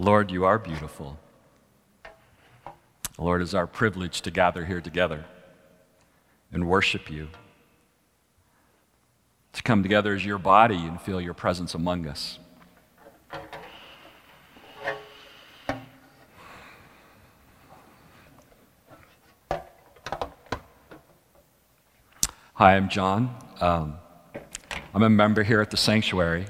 Lord, you are beautiful. Lord, it's our privilege to gather here together and worship you, to come together as your body and feel your presence among us. Hi, I'm John. Um, I'm a member here at the sanctuary.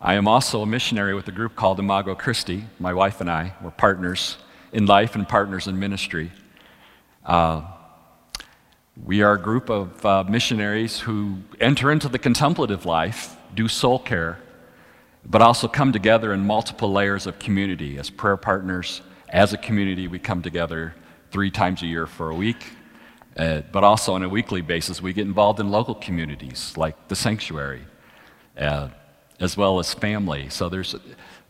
I am also a missionary with a group called Imago Christi. My wife and I were partners in life and partners in ministry. Uh, we are a group of uh, missionaries who enter into the contemplative life, do soul care, but also come together in multiple layers of community. As prayer partners, as a community, we come together three times a year for a week, uh, but also on a weekly basis, we get involved in local communities like the sanctuary. Uh, as well as family. So there's,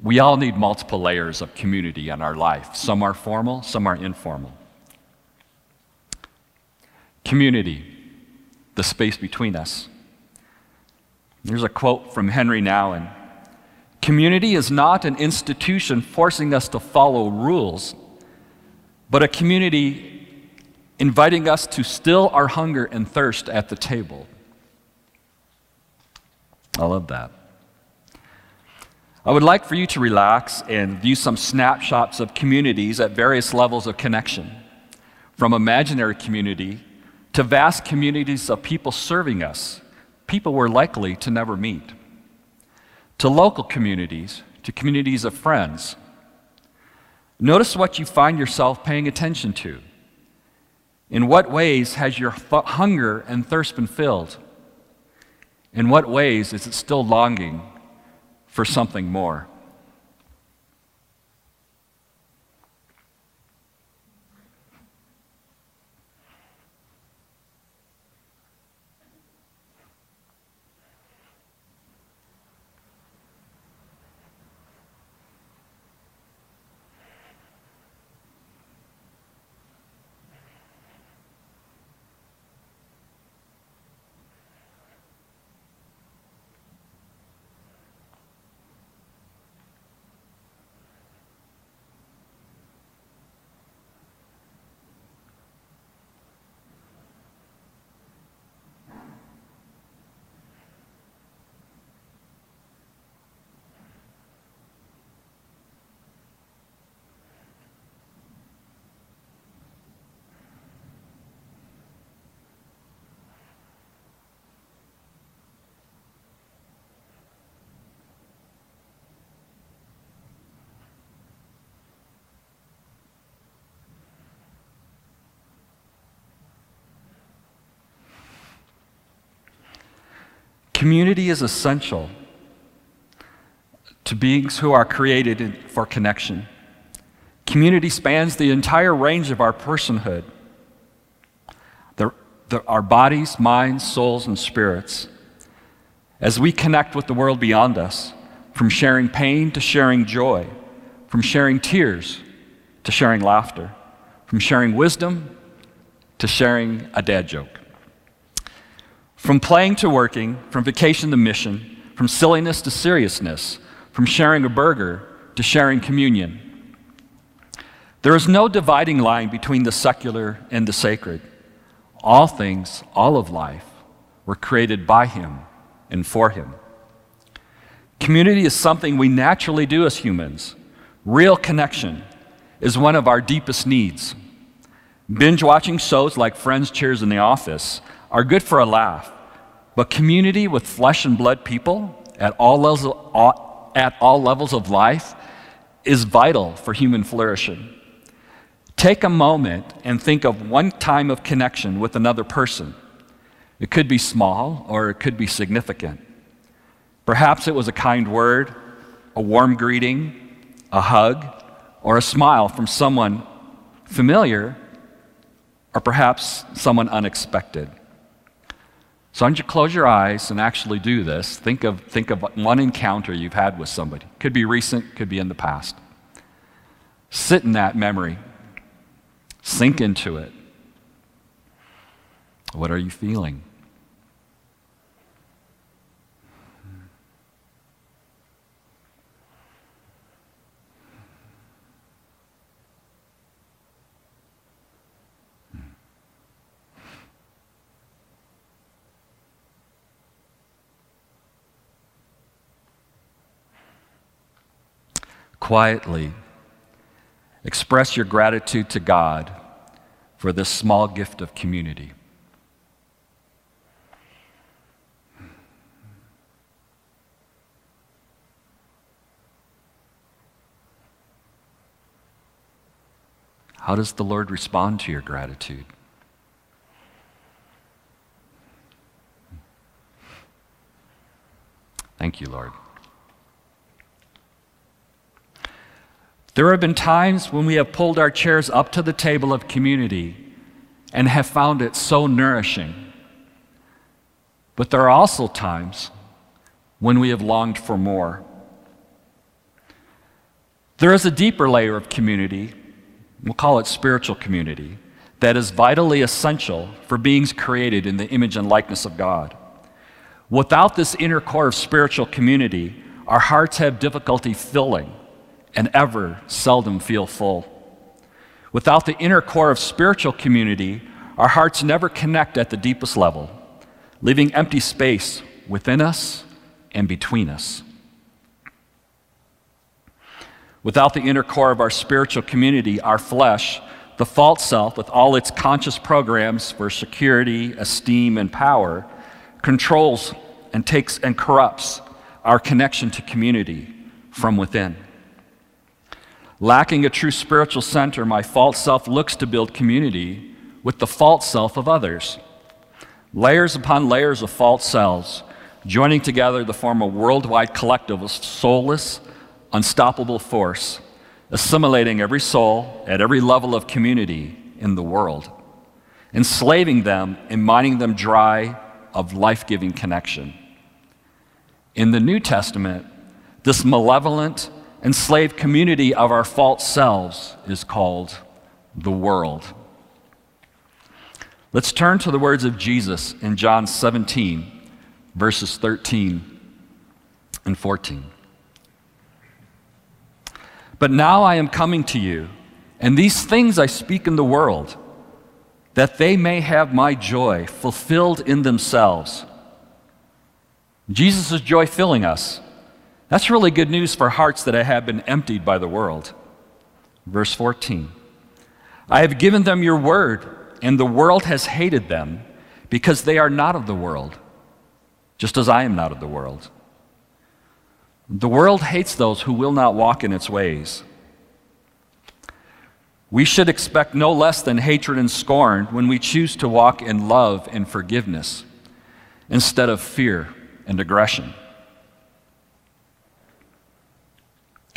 we all need multiple layers of community in our life. Some are formal, some are informal. Community, the space between us. There's a quote from Henry Nouwen Community is not an institution forcing us to follow rules, but a community inviting us to still our hunger and thirst at the table. I love that. I would like for you to relax and view some snapshots of communities at various levels of connection, from imaginary community to vast communities of people serving us, people we're likely to never meet, to local communities, to communities of friends. Notice what you find yourself paying attention to. In what ways has your th- hunger and thirst been filled? In what ways is it still longing for something more. Community is essential to beings who are created for connection. Community spans the entire range of our personhood the, the, our bodies, minds, souls, and spirits. As we connect with the world beyond us, from sharing pain to sharing joy, from sharing tears to sharing laughter, from sharing wisdom to sharing a dad joke. From playing to working, from vacation to mission, from silliness to seriousness, from sharing a burger to sharing communion. There is no dividing line between the secular and the sacred. All things, all of life, were created by Him and for Him. Community is something we naturally do as humans. Real connection is one of our deepest needs. Binge watching shows like Friends, Cheers, in the Office are good for a laugh, but community with flesh and blood people at all levels of, at all levels of life is vital for human flourishing. Take a moment and think of one time of connection with another person. It could be small or it could be significant. Perhaps it was a kind word, a warm greeting, a hug, or a smile from someone familiar, or perhaps someone unexpected. So, I want you to close your eyes and actually do this? Think of, think of one encounter you've had with somebody. Could be recent, could be in the past. Sit in that memory, sink into it. What are you feeling? Quietly, express your gratitude to God for this small gift of community. How does the Lord respond to your gratitude? Thank you, Lord. There have been times when we have pulled our chairs up to the table of community and have found it so nourishing. But there are also times when we have longed for more. There is a deeper layer of community we'll call it spiritual community, that is vitally essential for beings created in the image and likeness of God. Without this inner core of spiritual community, our hearts have difficulty filling and ever seldom feel full. Without the inner core of spiritual community, our hearts never connect at the deepest level, leaving empty space within us and between us. Without the inner core of our spiritual community, our flesh, the false self, with all its conscious programs for security, esteem, and power, controls and takes and corrupts our connection to community from within. Lacking a true spiritual center, my false self looks to build community with the false self of others. Layers upon layers of false selves joining together to form a worldwide collective of soulless, unstoppable force, assimilating every soul at every level of community in the world, enslaving them and mining them dry of life giving connection. In the New Testament, this malevolent, enslaved community of our false selves is called the world. Let's turn to the words of Jesus in John 17, verses 13 and 14. But now I am coming to you, and these things I speak in the world, that they may have my joy fulfilled in themselves. Jesus' joy filling us. That's really good news for hearts that have been emptied by the world. Verse 14 I have given them your word, and the world has hated them because they are not of the world, just as I am not of the world. The world hates those who will not walk in its ways. We should expect no less than hatred and scorn when we choose to walk in love and forgiveness instead of fear and aggression.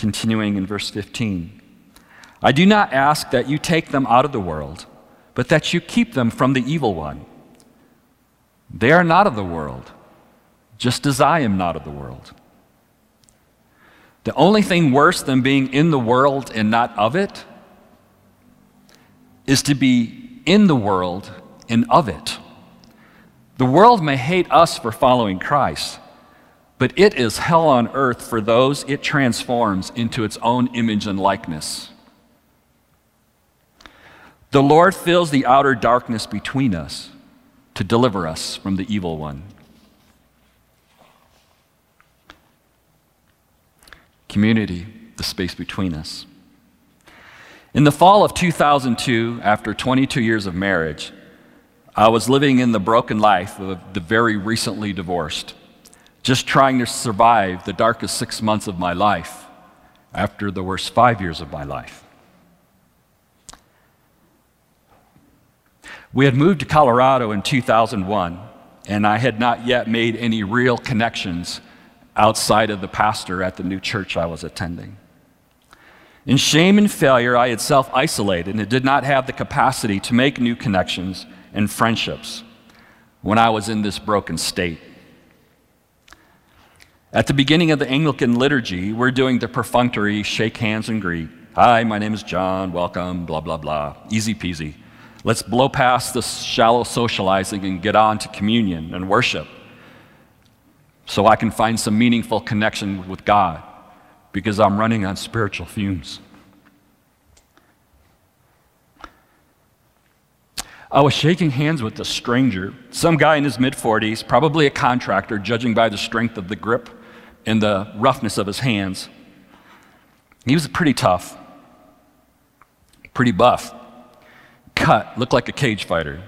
Continuing in verse 15 I do not ask that you take them out of the world, but that you keep them from the evil one. They are not of the world, just as I am not of the world. The only thing worse than being in the world and not of it is to be in the world and of it. The world may hate us for following Christ, but it is hell on earth for those it transforms into its own image and likeness. The Lord fills the outer darkness between us to deliver us from the evil one. community, the space between us. In the fall of 2002, after 22 years of marriage, I was living in the broken life of the very recently divorced, just trying to survive the darkest six months of my life after the worst five years of my life. We had moved to Colorado in 2001, and I had not yet made any real connections outside of the pastor at the new church I was attending. In shame and failure, I had self isolated and did not have the capacity to make new connections and friendships when I was in this broken state. At the beginning of the Anglican liturgy, we're doing the perfunctory shake hands and greet. Hi, my name is John, welcome, blah, blah, blah. Easy peasy. Let's blow past this shallow socializing and get on to communion and worship so I can find some meaningful connection with God because I'm running on spiritual fumes. I was shaking hands with a stranger, some guy in his mid 40s, probably a contractor, judging by the strength of the grip and the roughness of his hands. He was pretty tough, pretty buff, cut, looked like a cage fighter.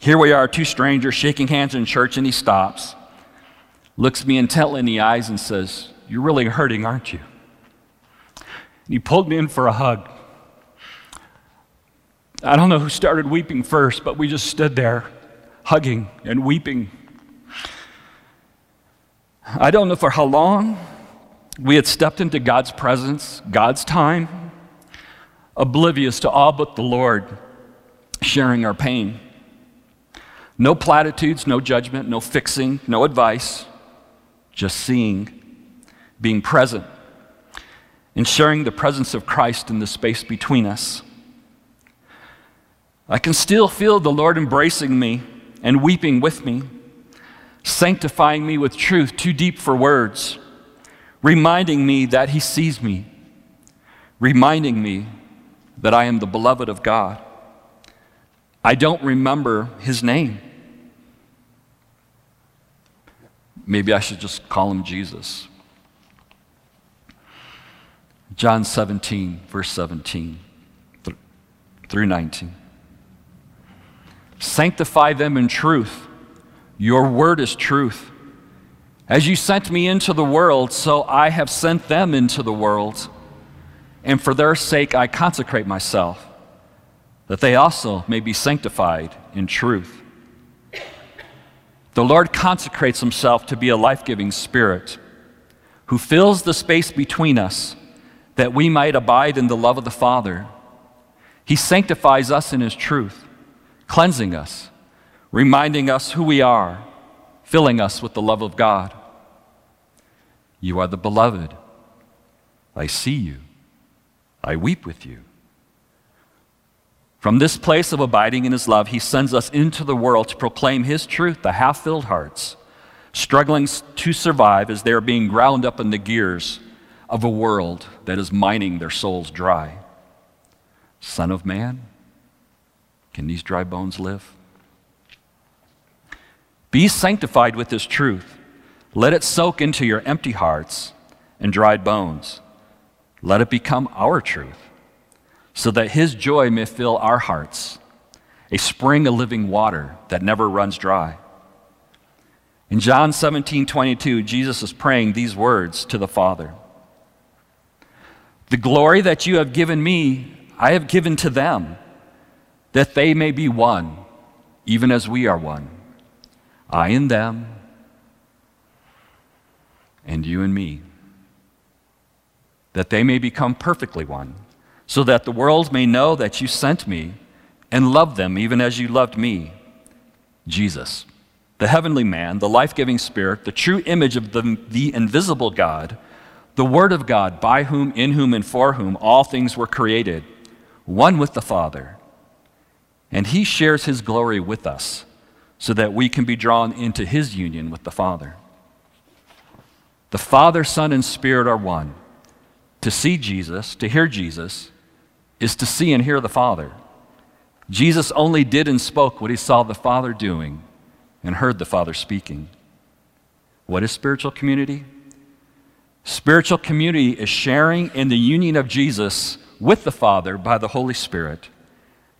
Here we are, two strangers shaking hands in church, and he stops, looks me intently in the eyes, and says, You're really hurting, aren't you? And he pulled me in for a hug. I don't know who started weeping first, but we just stood there, hugging and weeping. I don't know for how long we had stepped into God's presence, God's time, oblivious to all but the Lord, sharing our pain. No platitudes, no judgment, no fixing, no advice, just seeing, being present, and sharing the presence of Christ in the space between us. I can still feel the Lord embracing me and weeping with me, sanctifying me with truth too deep for words, reminding me that He sees me, reminding me that I am the beloved of God. I don't remember His name. Maybe I should just call Him Jesus. John 17, verse 17 through 19. Sanctify them in truth. Your word is truth. As you sent me into the world, so I have sent them into the world. And for their sake I consecrate myself, that they also may be sanctified in truth. The Lord consecrates himself to be a life giving spirit who fills the space between us that we might abide in the love of the Father. He sanctifies us in his truth cleansing us, reminding us who we are, filling us with the love of God. You are the beloved. I see you. I weep with you. From this place of abiding in His love, He sends us into the world to proclaim His truth to half filled hearts, struggling to survive as they are being ground up in the gears of a world that is mining their souls dry. Son of man, can these dry bones live? Be sanctified with this truth. Let it soak into your empty hearts and dried bones. Let it become our truth, so that His joy may fill our hearts, a spring of living water that never runs dry. In John 17 22, Jesus is praying these words to the Father The glory that you have given me, I have given to them that they may be one, even as we are one. I and them, and you and me. That they may become perfectly one, so that the world may know that you sent me and loved them even as you loved me. Jesus, the heavenly man, the life giving spirit, the true image of the, the invisible God, the Word of God, by whom, in whom, and for whom all things were created, one with the Father and he shares his glory with us so that we can be drawn into his union with the Father. The Father, Son, and Spirit are one. To see Jesus, to hear Jesus, is to see and hear the Father. Jesus only did and spoke what he saw the Father doing and heard the Father speaking. What is spiritual community? Spiritual community is sharing in the union of Jesus with the Father by the Holy Spirit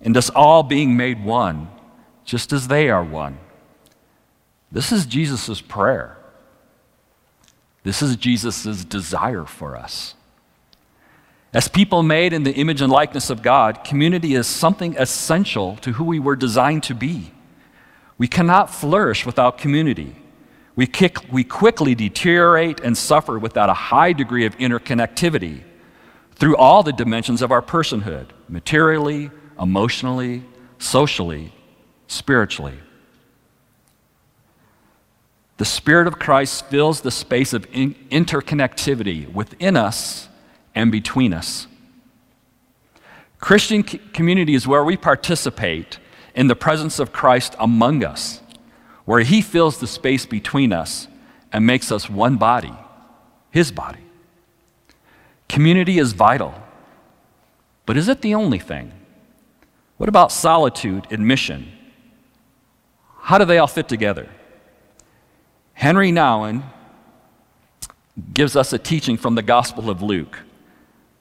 and us all being made one, just as they are one. This is Jesus' prayer. This is Jesus' desire for us. As people made in the image and likeness of God, community is something essential to who we were designed to be. We cannot flourish without community. We, kick, we quickly deteriorate and suffer without a high degree of interconnectivity through all the dimensions of our personhood materially, emotionally, socially, spiritually. The Spirit of Christ fills the space of in- interconnectivity within us and between us. Christian c- community is where we participate in the presence of Christ among us, where He fills the space between us and makes us one body, His body. Community is vital, but is it the only thing? What about solitude and mission? How do they all fit together? Henry Nouwen gives us a teaching from the Gospel of Luke.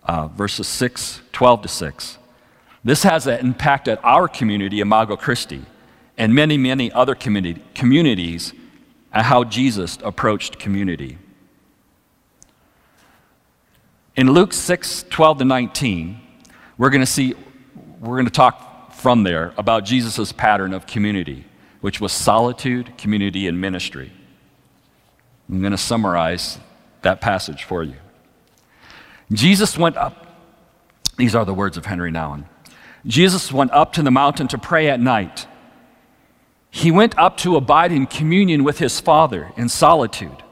uh, verses 6, 12 to 6. This has an impact at our community, Imago Christi, and many, many other community, communities and how Jesus approached community. In Luke 6, 12 to 19, we're going to see, we're going to talk from there about Jesus' pattern of community, which was solitude, community, and ministry. I'm going to summarize that passage for you. Jesus went up, these are the words of Henry Nouwen. Jesus went up to the mountain to pray at night. He went up to abide in communion with his Father in solitude.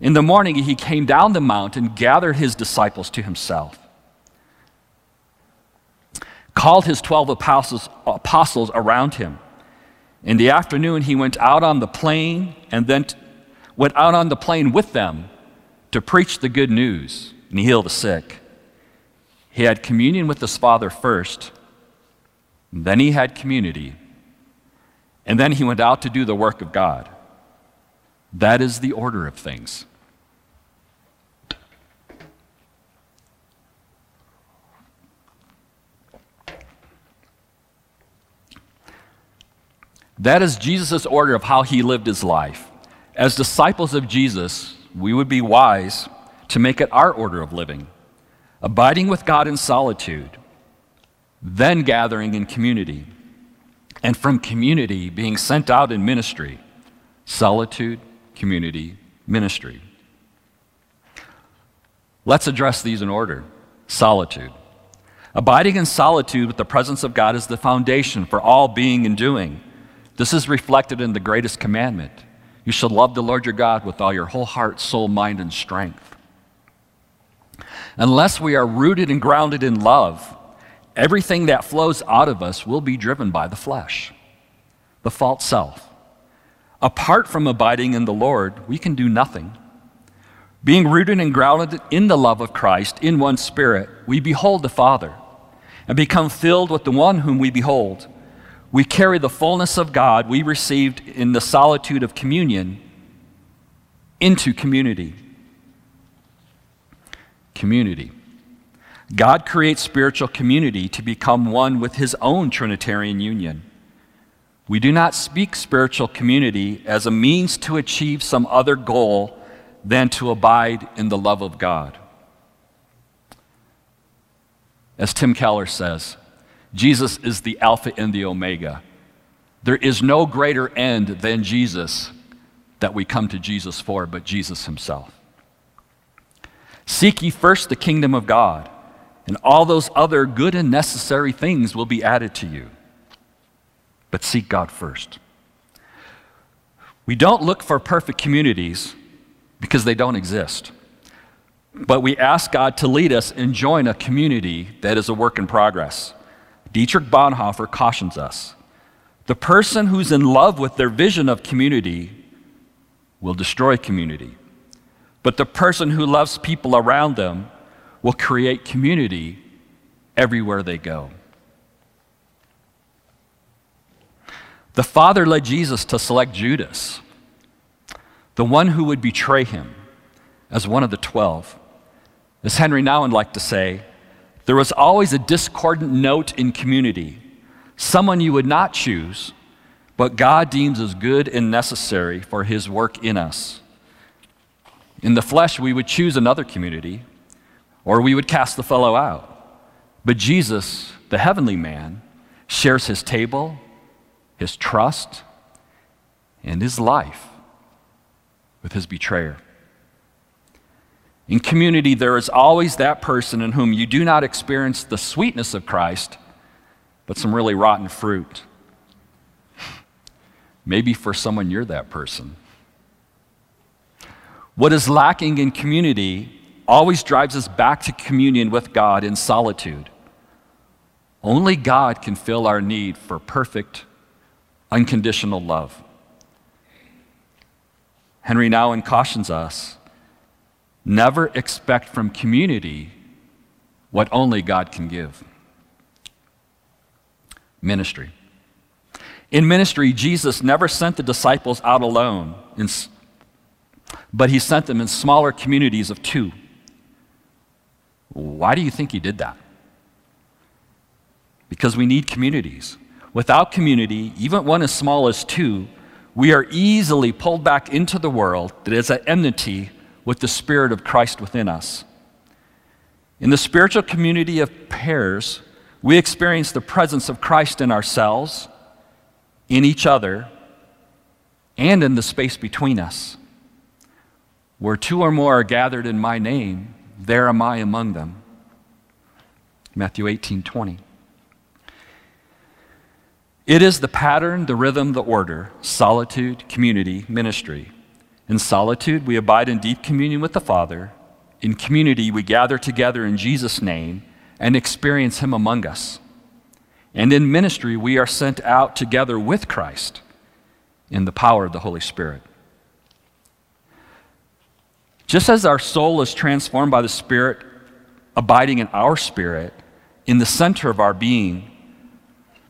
In the morning, he came down the mountain, gathered his disciples to himself, called his 12 apostles, apostles around him. In the afternoon, he went out on the plain and then t- went out on the plain with them to preach the good news and heal the sick. He had communion with his Father first, then he had community, and then he went out to do the work of God. That is the order of things. That is Jesus' order of how he lived his life. As disciples of Jesus, we would be wise to make it our order of living, abiding with God in solitude, then gathering in community, and from community being sent out in ministry. Solitude, community, ministry. Let's address these in order. Solitude. Abiding in solitude with the presence of God is the foundation for all being and doing. This is reflected in the greatest commandment you shall love the Lord your God with all your whole heart, soul, mind, and strength. Unless we are rooted and grounded in love, everything that flows out of us will be driven by the flesh, the false self. Apart from abiding in the Lord, we can do nothing. Being rooted and grounded in the love of Christ, in one spirit, we behold the Father and become filled with the one whom we behold. We carry the fullness of God we received in the solitude of communion into community. Community. God creates spiritual community to become one with his own Trinitarian union. We do not speak spiritual community as a means to achieve some other goal than to abide in the love of God. As Tim Keller says, Jesus is the Alpha and the Omega. There is no greater end than Jesus that we come to Jesus for, but Jesus Himself. Seek ye first the kingdom of God, and all those other good and necessary things will be added to you. But seek God first. We don't look for perfect communities because they don't exist. But we ask God to lead us and join a community that is a work in progress. Dietrich Bonhoeffer cautions us the person who's in love with their vision of community will destroy community. But the person who loves people around them will create community everywhere they go. The Father led Jesus to select Judas, the one who would betray him, as one of the twelve. As Henry Nouwen liked to say, there was always a discordant note in community, someone you would not choose, but God deems as good and necessary for his work in us. In the flesh, we would choose another community, or we would cast the fellow out. But Jesus, the heavenly man, shares his table, his trust, and his life with his betrayer. In community, there is always that person in whom you do not experience the sweetness of Christ, but some really rotten fruit. Maybe for someone, you're that person. What is lacking in community always drives us back to communion with God in solitude. Only God can fill our need for perfect, unconditional love. Henry Nouwen cautions us Never expect from community what only God can give. Ministry. In ministry, Jesus never sent the disciples out alone, but he sent them in smaller communities of two. Why do you think he did that? Because we need communities. Without community, even one as small as two, we are easily pulled back into the world that is at enmity with the Spirit of Christ within us. In the spiritual community of pairs, we experience the presence of Christ in ourselves, in each other, and in the space between us. Where two or more are gathered in my name, there am I among them. Matthew 18 20. It is the pattern, the rhythm, the order solitude, community, ministry. In solitude, we abide in deep communion with the Father. In community, we gather together in Jesus' name and experience Him among us. And in ministry, we are sent out together with Christ in the power of the Holy Spirit. Just as our soul is transformed by the Spirit abiding in our spirit, in the center of our being,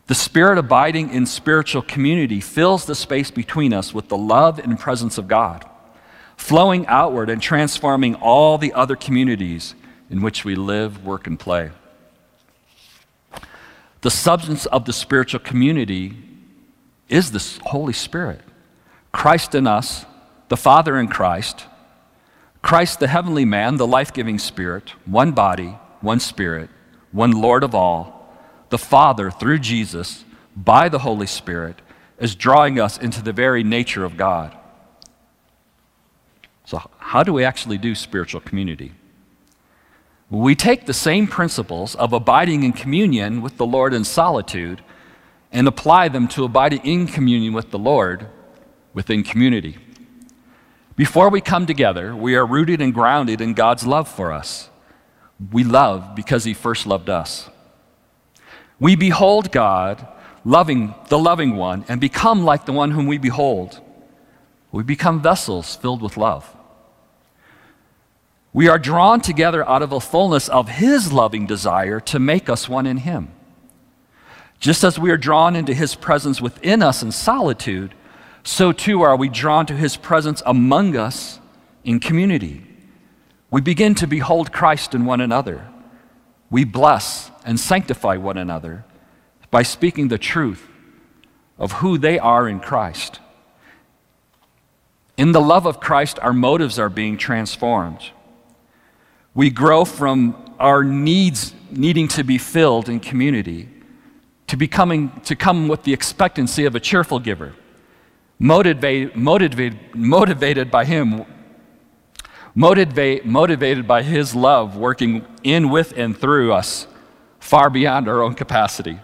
the Spirit abiding in spiritual community fills the space between us with the love and presence of God, flowing outward and transforming all the other communities in which we live, work, and play. The substance of the spiritual community is the Holy Spirit. Christ in us, the Father in Christ, Christ, the heavenly man, the life giving Spirit, one body, one Spirit, one Lord of all, the Father, through Jesus, by the Holy Spirit, is drawing us into the very nature of God. So, how do we actually do spiritual community? We take the same principles of abiding in communion with the Lord in solitude and apply them to abiding in communion with the Lord within community. Before we come together, we are rooted and grounded in God's love for us. We love because He first loved us. We behold God, loving the loving one, and become like the one whom we behold. We become vessels filled with love. We are drawn together out of the fullness of His loving desire to make us one in Him. Just as we are drawn into His presence within us in solitude, so too are we drawn to his presence among us in community. We begin to behold Christ in one another. We bless and sanctify one another by speaking the truth of who they are in Christ. In the love of Christ, our motives are being transformed. We grow from our needs needing to be filled in community to becoming to come with the expectancy of a cheerful giver motivate, motivate, motivated by Him, motivate, motivated by His love working in, with, and through us far beyond our own capacity.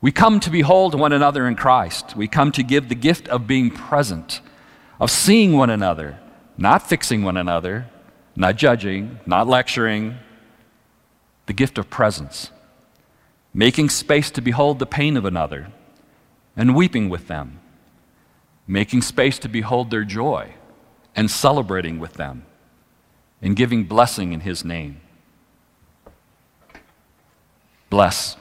We come to behold one another in Christ. We come to give the gift of being present, of seeing one another, not fixing one another, not judging, not lecturing, the gift of presence, making space to behold the pain of another and weeping with them, making space to behold their joy and celebrating with them, and giving blessing in His name. Bless.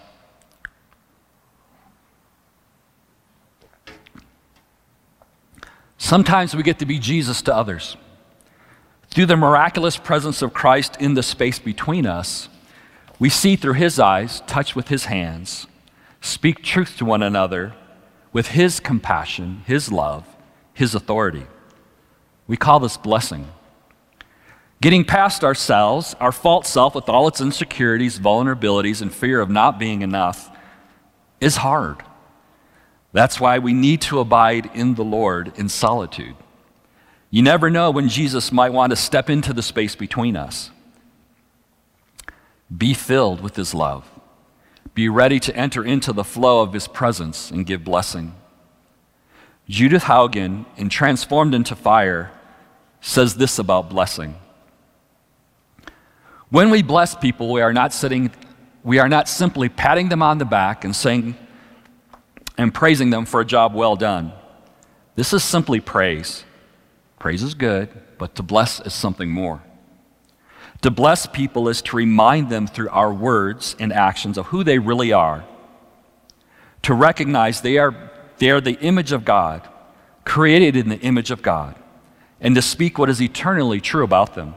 Sometimes we get to be Jesus to others. Through the miraculous presence of Christ in the space between us, we see through his eyes, touch with his hands, speak truth to one another, with His compassion, His love, His authority. We call this blessing. Getting past ourselves, our false self with all its insecurities, vulnerabilities, and fear of not being enough is hard. That's why we need to abide in the Lord in solitude. You never know when Jesus might want to step into the space between us. Be filled with His love. Be ready to enter into the flow of his presence and give blessing. Judith Hougen, in Transformed into Fire, says this about blessing. When we bless people, we are not sitting, we are not simply patting them on the back and saying and praising them for a job well done. This is simply praise. Praise is good, but to bless is something more. To bless people is to remind them through our words and actions of who they really are. To recognize they are, they are the image of God, created in the image of God, and to speak what is eternally true about them.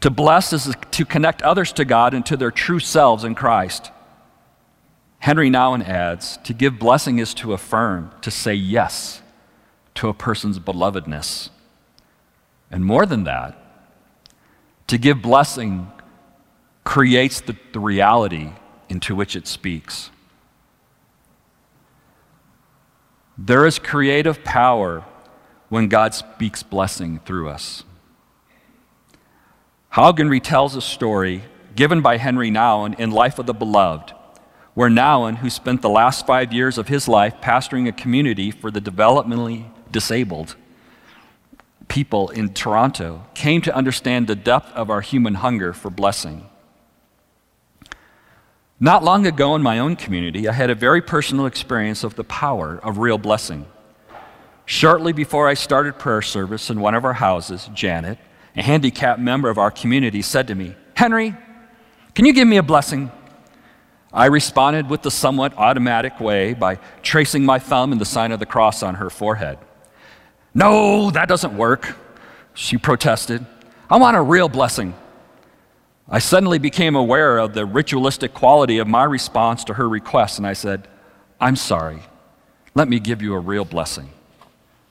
To bless is to connect others to God and to their true selves in Christ. Henry Nouwen adds to give blessing is to affirm, to say yes to a person's belovedness. And more than that, to give blessing creates the, the reality into which it speaks. There is creative power when God speaks blessing through us. Hougen retells a story given by Henry Nouwen in Life of the Beloved, where Nouwen, who spent the last five years of his life pastoring a community for the developmentally disabled people in Toronto, came to understand the depth of our human hunger for blessing. Not long ago in my own community, I had a very personal experience of the power of real blessing. Shortly before I started prayer service in one of our houses, Janet, a handicapped member of our community, said to me, Henry, can you give me a blessing? I responded with the somewhat automatic way by tracing my thumb in the sign of the cross on her forehead. No, that doesn't work, she protested. I want a real blessing. I suddenly became aware of the ritualistic quality of my response to her request, and I said, I'm sorry. Let me give you a real blessing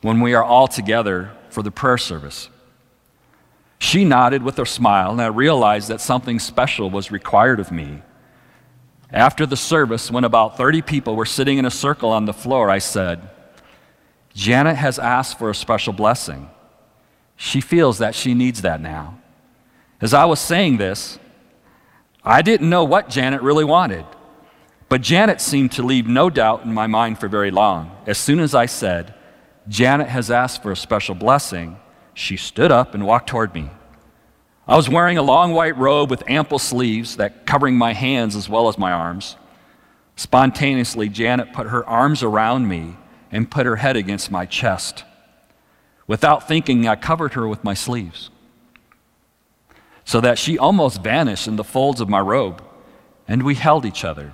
when we are all together for the prayer service. She nodded with a smile, and I realized that something special was required of me. After the service, when about 30 people were sitting in a circle on the floor, I said, Janet has asked for a special blessing. She feels that she needs that now. As I was saying this, I didn't know what Janet really wanted, but Janet seemed to leave no doubt in my mind for very long. As soon as I said, Janet has asked for a special blessing, she stood up and walked toward me. I was wearing a long white robe with ample sleeves that covering my hands as well as my arms. Spontaneously, Janet put her arms around me and put her head against my chest. Without thinking, I covered her with my sleeves so that she almost vanished in the folds of my robe, and we held each other.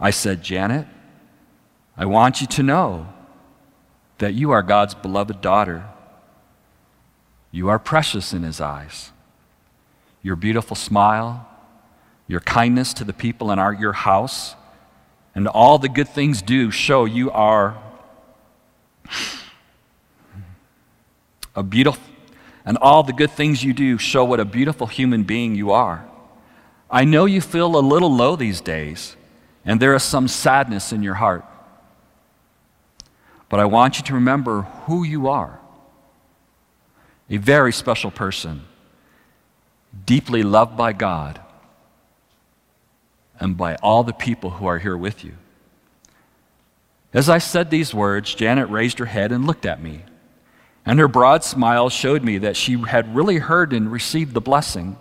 I said, Janet, I want you to know that you are God's beloved daughter. You are precious in His eyes. Your beautiful smile, your kindness to the people in our, your house, and all the good things do show you are a beautiful and all the good things you do show what a beautiful human being you are. I know you feel a little low these days, and there is some sadness in your heart. But I want you to remember who you are a very special person, deeply loved by God and by all the people who are here with you. As I said these words, Janet raised her head and looked at me and her broad smile showed me that she had really heard and received the blessing.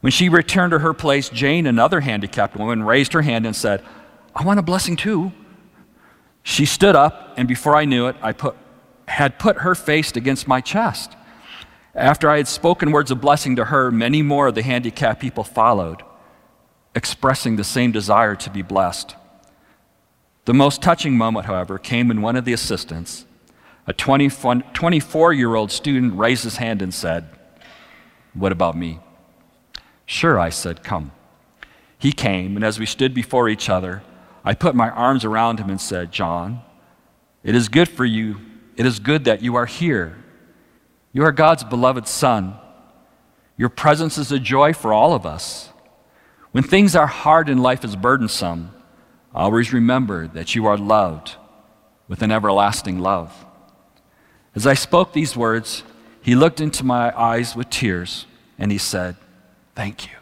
When she returned to her place, Jane, another handicapped woman, raised her hand and said, I want a blessing too. She stood up, and before I knew it, I put, had put her face against my chest. After I had spoken words of blessing to her, many more of the handicapped people followed, expressing the same desire to be blessed. The most touching moment, however, came when one of the assistants, a 24 year old student raised his hand and said, What about me? Sure, I said, Come. He came, and as we stood before each other, I put my arms around him and said, John, it is good for you. It is good that you are here. You are God's beloved son. Your presence is a joy for all of us. When things are hard and life is burdensome, always remember that you are loved with an everlasting love. As I spoke these words, he looked into my eyes with tears and he said, Thank you.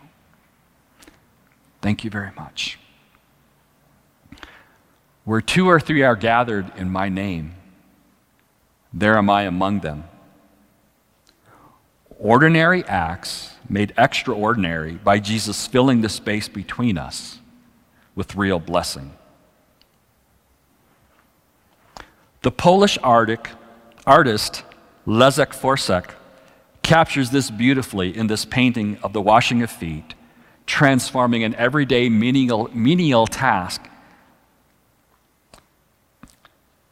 Thank you very much. Where two or three are gathered in my name, there am I among them. Ordinary acts made extraordinary by Jesus filling the space between us with real blessing. The Polish artist Leszek Forsek captures this beautifully in this painting of the washing of feet, transforming an everyday menial, menial task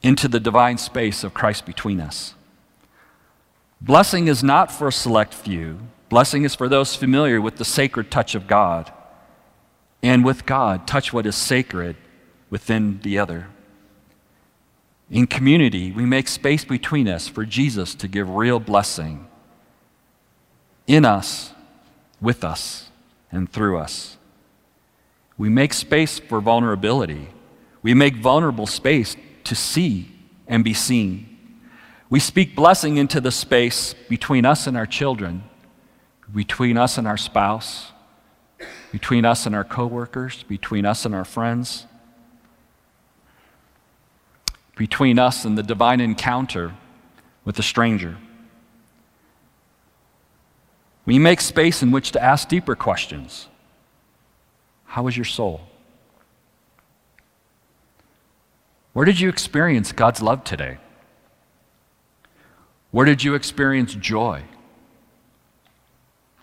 into the divine space of Christ between us. Blessing is not for a select few, Blessing is for those familiar with the sacred touch of God. And with God, touch what is sacred within the other. In community, we make space between us for Jesus to give real blessing in us, with us, and through us. We make space for vulnerability. We make vulnerable space to see and be seen. We speak blessing into the space between us and our children, between us and our spouse, between us and our coworkers, between us and our friends between us and the divine encounter with a stranger. We make space in which to ask deeper questions. How is your soul? Where did you experience God's love today? Where did you experience joy?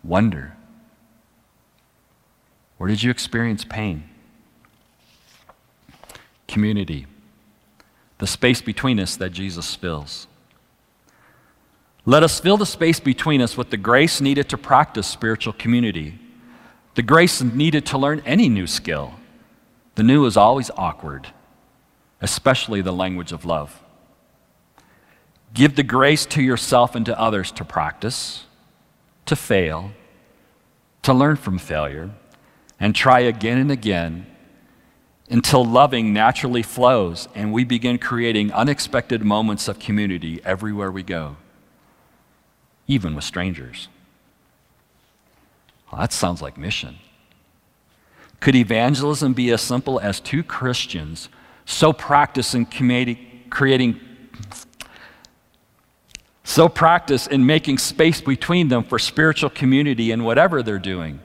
Wonder? Where did you experience pain? Community the space between us that Jesus fills. Let us fill the space between us with the grace needed to practice spiritual community, the grace needed to learn any new skill. The new is always awkward, especially the language of love. Give the grace to yourself and to others to practice, to fail, to learn from failure, and try again and again until loving naturally flows and we begin creating unexpected moments of community everywhere we go, even with strangers. Well, that sounds like mission. Could evangelism be as simple as two Christians so practiced in creating, so practiced in making space between them for spiritual community in whatever they're doing?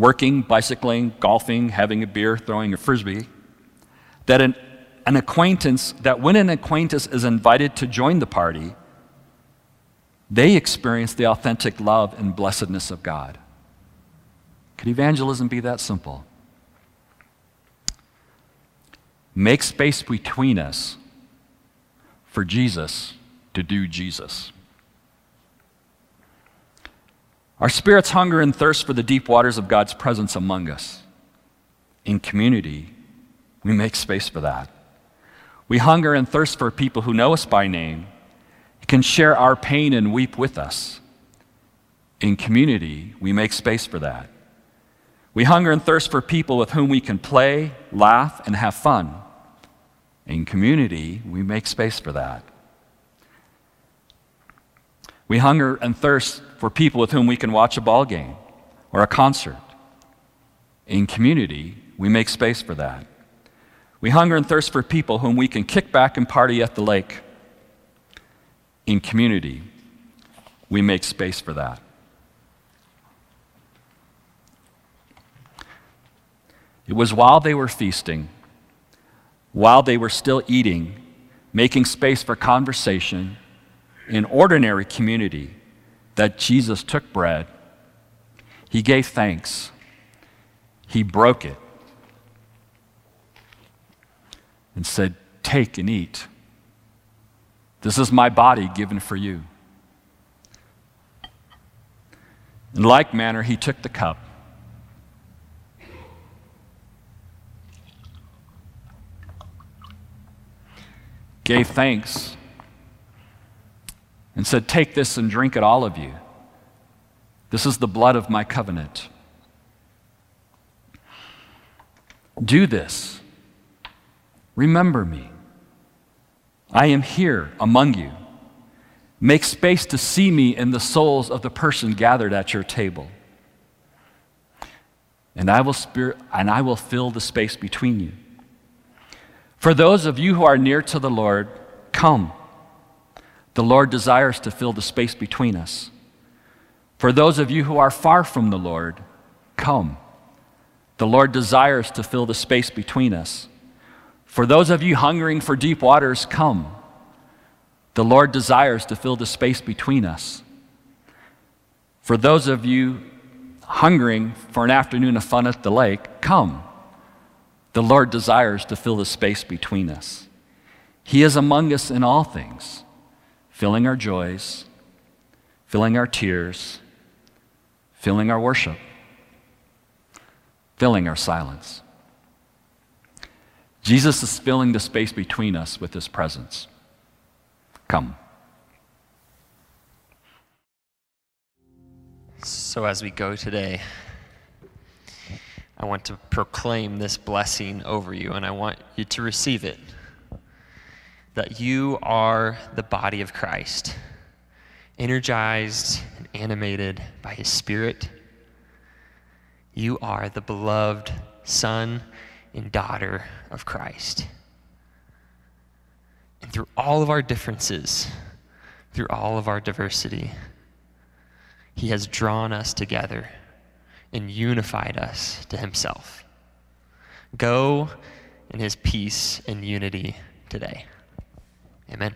working, bicycling, golfing, having a beer, throwing a frisbee, that an, an acquaintance, that when an acquaintance is invited to join the party, they experience the authentic love and blessedness of God. Could evangelism be that simple? Make space between us for Jesus to do Jesus. Our spirits hunger and thirst for the deep waters of God's presence among us. In community, we make space for that. We hunger and thirst for people who know us by name, can share our pain and weep with us. In community, we make space for that. We hunger and thirst for people with whom we can play, laugh, and have fun. In community, we make space for that. We hunger and thirst for people with whom we can watch a ball game or a concert. In community, we make space for that. We hunger and thirst for people whom we can kick back and party at the lake. In community, we make space for that. It was while they were feasting, while they were still eating, making space for conversation in ordinary community that Jesus took bread, he gave thanks, he broke it, and said, Take and eat. This is my body given for you. In like manner, he took the cup. Gave thanks and said, Take this and drink it, all of you. This is the blood of my covenant. Do this. Remember me. I am here among you. Make space to see me in the souls of the person gathered at your table. And I will, spirit, and I will fill the space between you. For those of you who are near to the Lord, come. The Lord desires to fill the space between us. For those of you who are far from the Lord, come. The Lord desires to fill the space between us. For those of you hungering for deep waters, come. The Lord desires to fill the space between us. For those of you hungering for an afternoon of fun at the lake, come. The Lord desires to fill the space between us. He is among us in all things filling our joys, filling our tears, filling our worship, filling our silence. Jesus is filling the space between us with his presence. Come. So, as we go today, I want to proclaim this blessing over you, and I want you to receive it that you are the body of Christ, energized and animated by his Spirit. You are the beloved Son and daughter of Christ. And through all of our differences, through all of our diversity, he has drawn us together and unified us to himself. Go in his peace and unity today. Amen.